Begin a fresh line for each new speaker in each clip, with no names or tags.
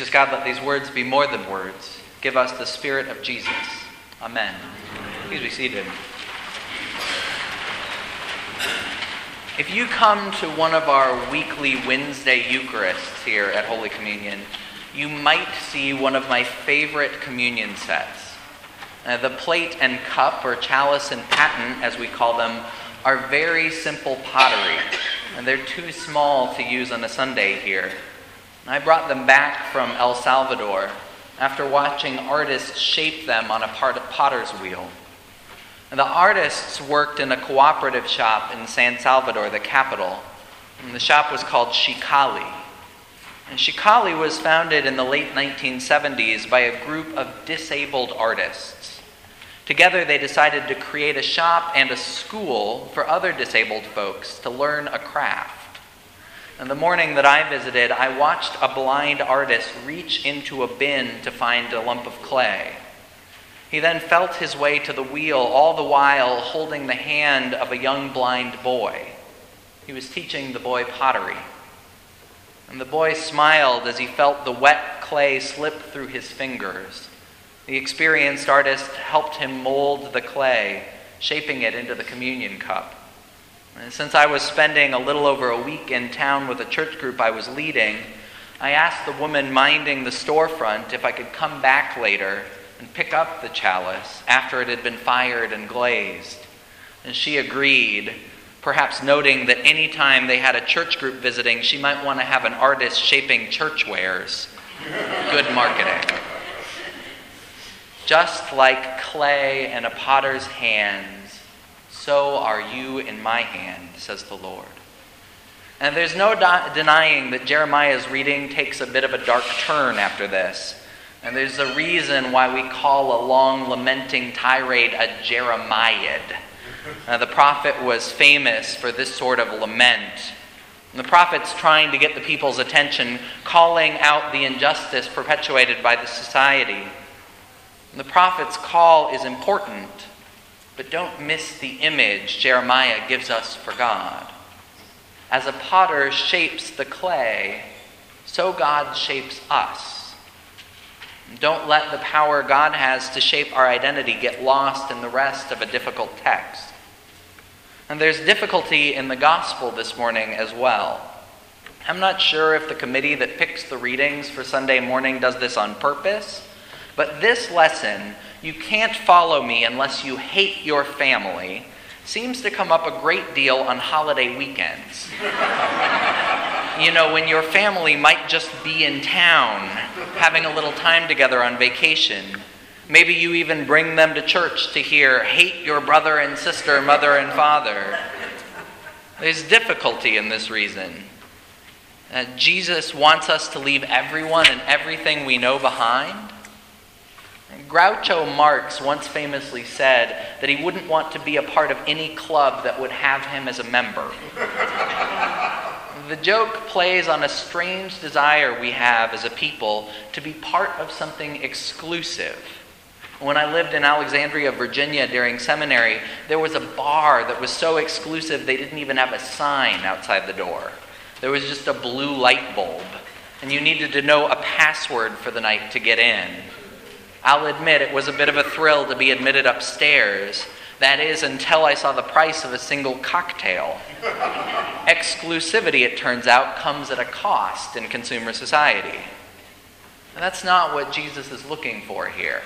Gracious God, let these words be more than words. Give us the Spirit of Jesus. Amen. Please be seated. If you come to one of our weekly Wednesday Eucharists here at Holy Communion, you might see one of my favorite communion sets. Uh, the plate and cup, or chalice and paten, as we call them, are very simple pottery, and they're too small to use on a Sunday here. I brought them back from El Salvador after watching artists shape them on a potter's wheel. And the artists worked in a cooperative shop in San Salvador, the capital. And the shop was called Xicali. And Xicali was founded in the late 1970s by a group of disabled artists. Together, they decided to create a shop and a school for other disabled folks to learn a craft. And the morning that I visited, I watched a blind artist reach into a bin to find a lump of clay. He then felt his way to the wheel, all the while holding the hand of a young blind boy. He was teaching the boy pottery. And the boy smiled as he felt the wet clay slip through his fingers. The experienced artist helped him mold the clay, shaping it into the communion cup. And since I was spending a little over a week in town with a church group I was leading, I asked the woman minding the storefront if I could come back later and pick up the chalice after it had been fired and glazed. And she agreed, perhaps noting that any time they had a church group visiting, she might want to have an artist shaping church wares. Good marketing. Just like clay in a potter's hand, so are you in my hand, says the Lord. And there's no de- denying that Jeremiah's reading takes a bit of a dark turn after this. And there's a reason why we call a long lamenting tirade a Jeremiad. Uh, the prophet was famous for this sort of lament. And the prophet's trying to get the people's attention, calling out the injustice perpetuated by the society. And the prophet's call is important but don't miss the image Jeremiah gives us for God. As a potter shapes the clay, so God shapes us. Don't let the power God has to shape our identity get lost in the rest of a difficult text. And there's difficulty in the gospel this morning as well. I'm not sure if the committee that picks the readings for Sunday morning does this on purpose, but this lesson you can't follow me unless you hate your family seems to come up a great deal on holiday weekends. you know, when your family might just be in town having a little time together on vacation. Maybe you even bring them to church to hear, hate your brother and sister, mother and father. There's difficulty in this reason. Uh, Jesus wants us to leave everyone and everything we know behind Groucho Marx once famously said that he wouldn't want to be a part of any club that would have him as a member. the joke plays on a strange desire we have as a people to be part of something exclusive. When I lived in Alexandria, Virginia during seminary, there was a bar that was so exclusive they didn't even have a sign outside the door. There was just a blue light bulb, and you needed to know a password for the night to get in. I'll admit it was a bit of a thrill to be admitted upstairs. That is, until I saw the price of a single cocktail. Exclusivity, it turns out, comes at a cost in consumer society. And that's not what Jesus is looking for here.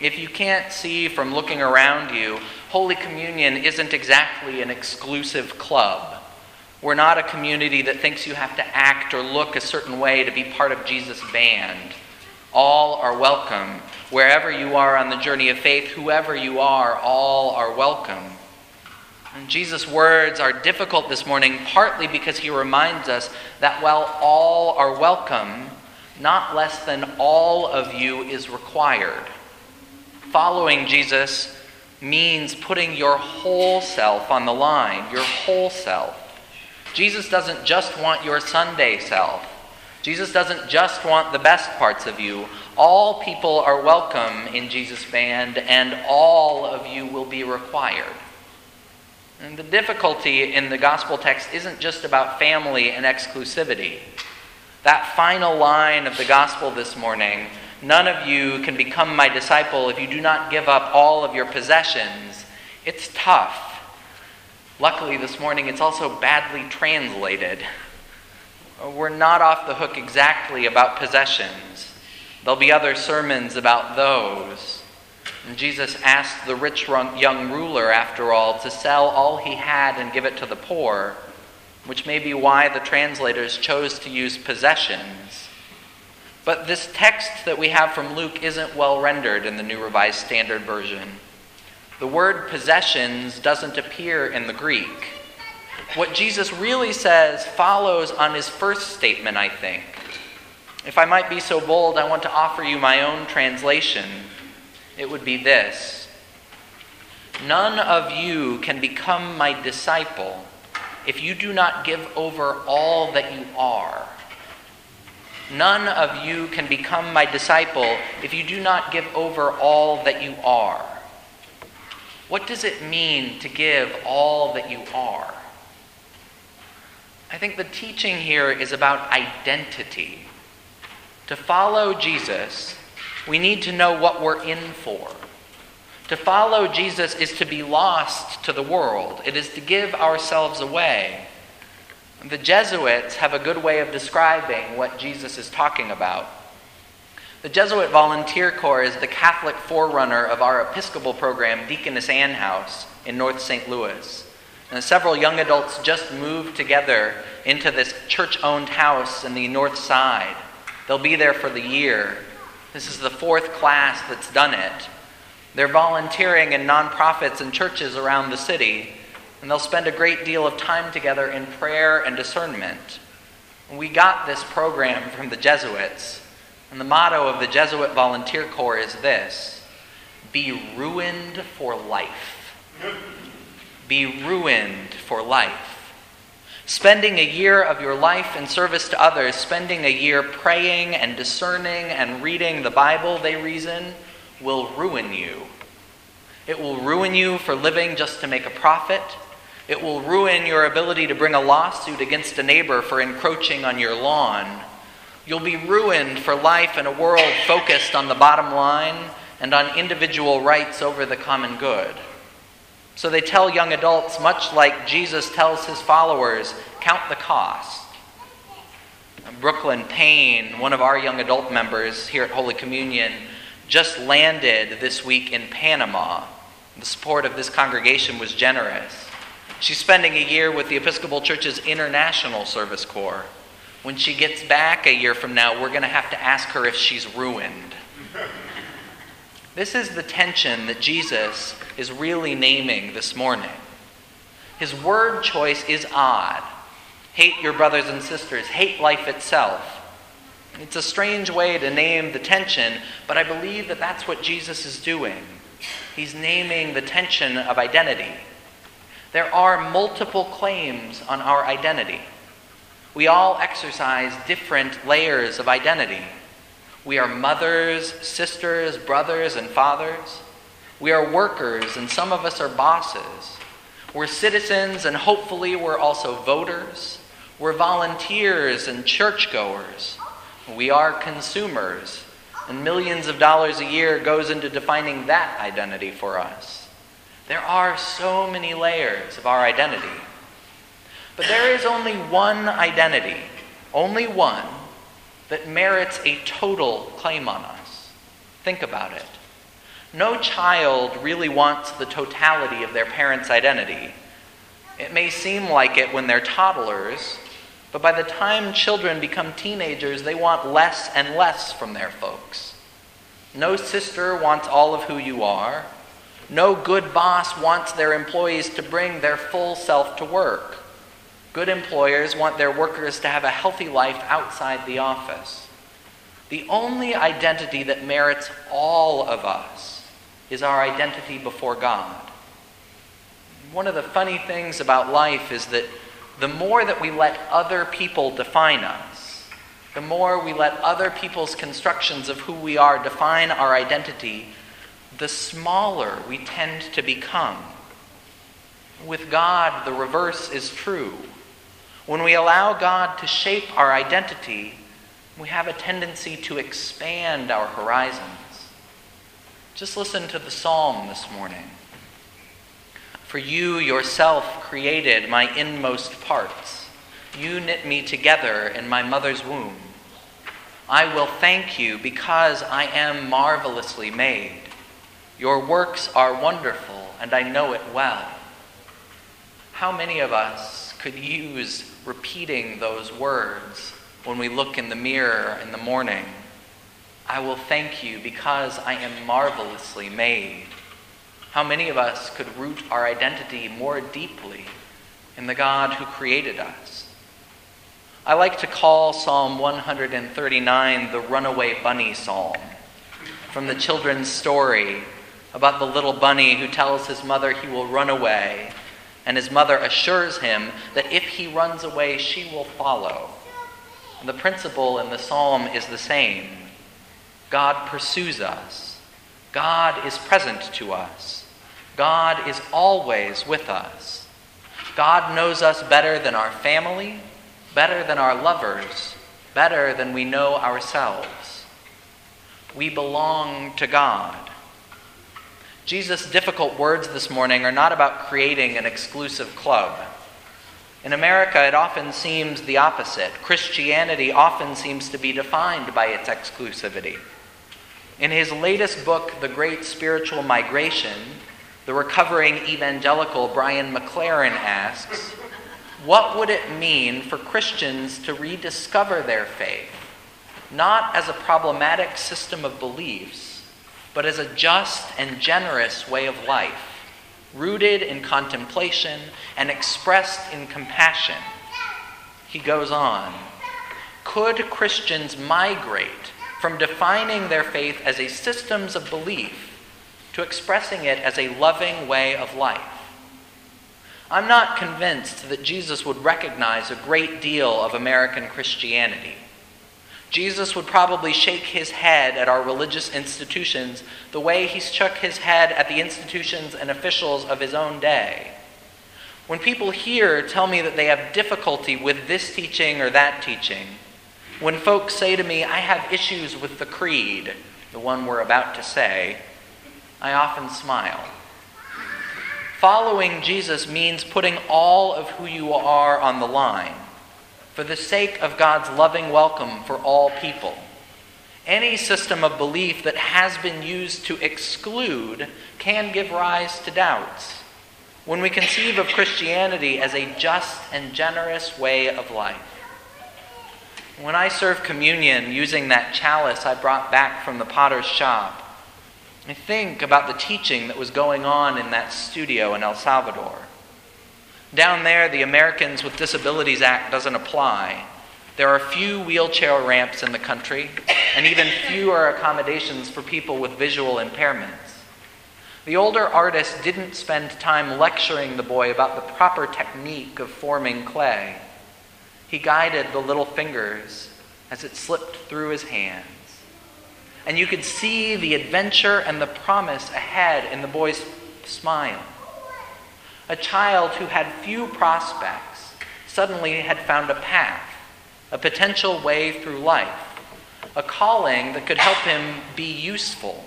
If you can't see from looking around you, Holy Communion isn't exactly an exclusive club. We're not a community that thinks you have to act or look a certain way to be part of Jesus' band. All are welcome. Wherever you are on the journey of faith, whoever you are, all are welcome. And Jesus' words are difficult this morning, partly because he reminds us that while all are welcome, not less than all of you is required. Following Jesus means putting your whole self on the line, your whole self. Jesus doesn't just want your Sunday self. Jesus doesn't just want the best parts of you. All people are welcome in Jesus' band, and all of you will be required. And the difficulty in the gospel text isn't just about family and exclusivity. That final line of the gospel this morning none of you can become my disciple if you do not give up all of your possessions. It's tough. Luckily, this morning it's also badly translated. We're not off the hook exactly about possessions. There'll be other sermons about those. And Jesus asked the rich young ruler, after all, to sell all he had and give it to the poor, which may be why the translators chose to use possessions. But this text that we have from Luke isn't well rendered in the New Revised Standard Version. The word possessions doesn't appear in the Greek. What Jesus really says follows on his first statement, I think. If I might be so bold, I want to offer you my own translation. It would be this None of you can become my disciple if you do not give over all that you are. None of you can become my disciple if you do not give over all that you are. What does it mean to give all that you are? I think the teaching here is about identity. To follow Jesus, we need to know what we're in for. To follow Jesus is to be lost to the world, it is to give ourselves away. The Jesuits have a good way of describing what Jesus is talking about. The Jesuit Volunteer Corps is the Catholic forerunner of our Episcopal program, Deaconess Anne House, in North St. Louis. And several young adults just moved together into this church owned house in the north side. They'll be there for the year. This is the fourth class that's done it. They're volunteering in nonprofits and churches around the city and they'll spend a great deal of time together in prayer and discernment. We got this program from the Jesuits, and the motto of the Jesuit Volunteer Corps is this Be ruined for life. Be ruined for life. Spending a year of your life in service to others, spending a year praying and discerning and reading the Bible, they reason, will ruin you. It will ruin you for living just to make a profit. It will ruin your ability to bring a lawsuit against a neighbor for encroaching on your lawn. You'll be ruined for life in a world focused on the bottom line and on individual rights over the common good. So they tell young adults, much like Jesus tells his followers, count the cost. Brooklyn Payne, one of our young adult members here at Holy Communion, just landed this week in Panama. The support of this congregation was generous. She's spending a year with the Episcopal Church's International Service Corps. When she gets back a year from now, we're going to have to ask her if she's ruined. This is the tension that Jesus is really naming this morning. His word choice is odd. Hate your brothers and sisters, hate life itself. It's a strange way to name the tension, but I believe that that's what Jesus is doing. He's naming the tension of identity. There are multiple claims on our identity. We all exercise different layers of identity. We are mothers, sisters, brothers, and fathers. We are workers, and some of us are bosses. We're citizens, and hopefully we're also voters. We're volunteers and churchgoers. We are consumers, and millions of dollars a year goes into defining that identity for us. There are so many layers of our identity. But there is only one identity, only one, that merits a total claim on us. Think about it. No child really wants the totality of their parents' identity. It may seem like it when they're toddlers, but by the time children become teenagers, they want less and less from their folks. No sister wants all of who you are. No good boss wants their employees to bring their full self to work. Good employers want their workers to have a healthy life outside the office. The only identity that merits all of us is our identity before God. One of the funny things about life is that the more that we let other people define us, the more we let other people's constructions of who we are define our identity, the smaller we tend to become. With God, the reverse is true. When we allow God to shape our identity, We have a tendency to expand our horizons. Just listen to the psalm this morning. For you yourself created my inmost parts. You knit me together in my mother's womb. I will thank you because I am marvelously made. Your works are wonderful, and I know it well. How many of us could use repeating those words when we look in the mirror in the morning? I will thank you because I am marvelously made. How many of us could root our identity more deeply in the God who created us? I like to call Psalm 139 the runaway bunny psalm from the children's story about the little bunny who tells his mother he will run away, and his mother assures him that if he runs away, she will follow. And the principle in the psalm is the same God pursues us, God is present to us. God is always with us. God knows us better than our family, better than our lovers, better than we know ourselves. We belong to God. Jesus' difficult words this morning are not about creating an exclusive club. In America, it often seems the opposite. Christianity often seems to be defined by its exclusivity. In his latest book, The Great Spiritual Migration, the recovering evangelical Brian McLaren asks What would it mean for Christians to rediscover their faith, not as a problematic system of beliefs, but as a just and generous way of life, rooted in contemplation and expressed in compassion? He goes on Could Christians migrate from defining their faith as a systems of belief? to expressing it as a loving way of life. I'm not convinced that Jesus would recognize a great deal of American Christianity. Jesus would probably shake his head at our religious institutions the way he shook his head at the institutions and officials of his own day. When people here tell me that they have difficulty with this teaching or that teaching, when folks say to me, I have issues with the creed, the one we're about to say, I often smile. Following Jesus means putting all of who you are on the line for the sake of God's loving welcome for all people. Any system of belief that has been used to exclude can give rise to doubts. When we conceive of Christianity as a just and generous way of life, when I serve communion using that chalice I brought back from the potter's shop, I think about the teaching that was going on in that studio in El Salvador. Down there, the Americans with Disabilities Act doesn't apply. There are few wheelchair ramps in the country, and even fewer accommodations for people with visual impairments. The older artist didn't spend time lecturing the boy about the proper technique of forming clay. He guided the little fingers as it slipped through his hands. and you could see the adventure and the promise ahead in the boy's smile. A child who had few prospects suddenly had found a path, a potential way through life, a calling that could help him be useful,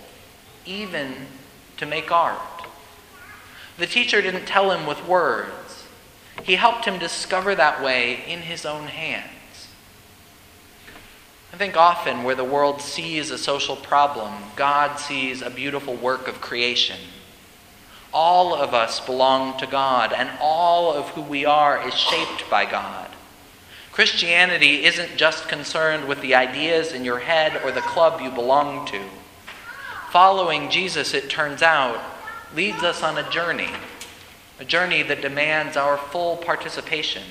even to make art. The teacher didn't tell him with words, he helped him discover that way in his own hands. I think often where the world sees a social problem, God sees a beautiful work of creation. All of us belong to God, and all of who we are is shaped by God. Christianity isn't just concerned with the ideas in your head or the club you belong to. Following Jesus, it turns out, leads us on a journey, a journey that demands our full participation.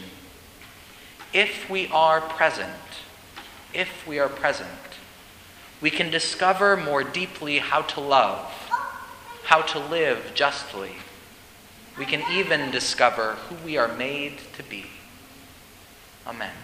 If we are present, if we are present, we can discover more deeply how to love, how to live justly. We can even discover who we are made to be. Amen.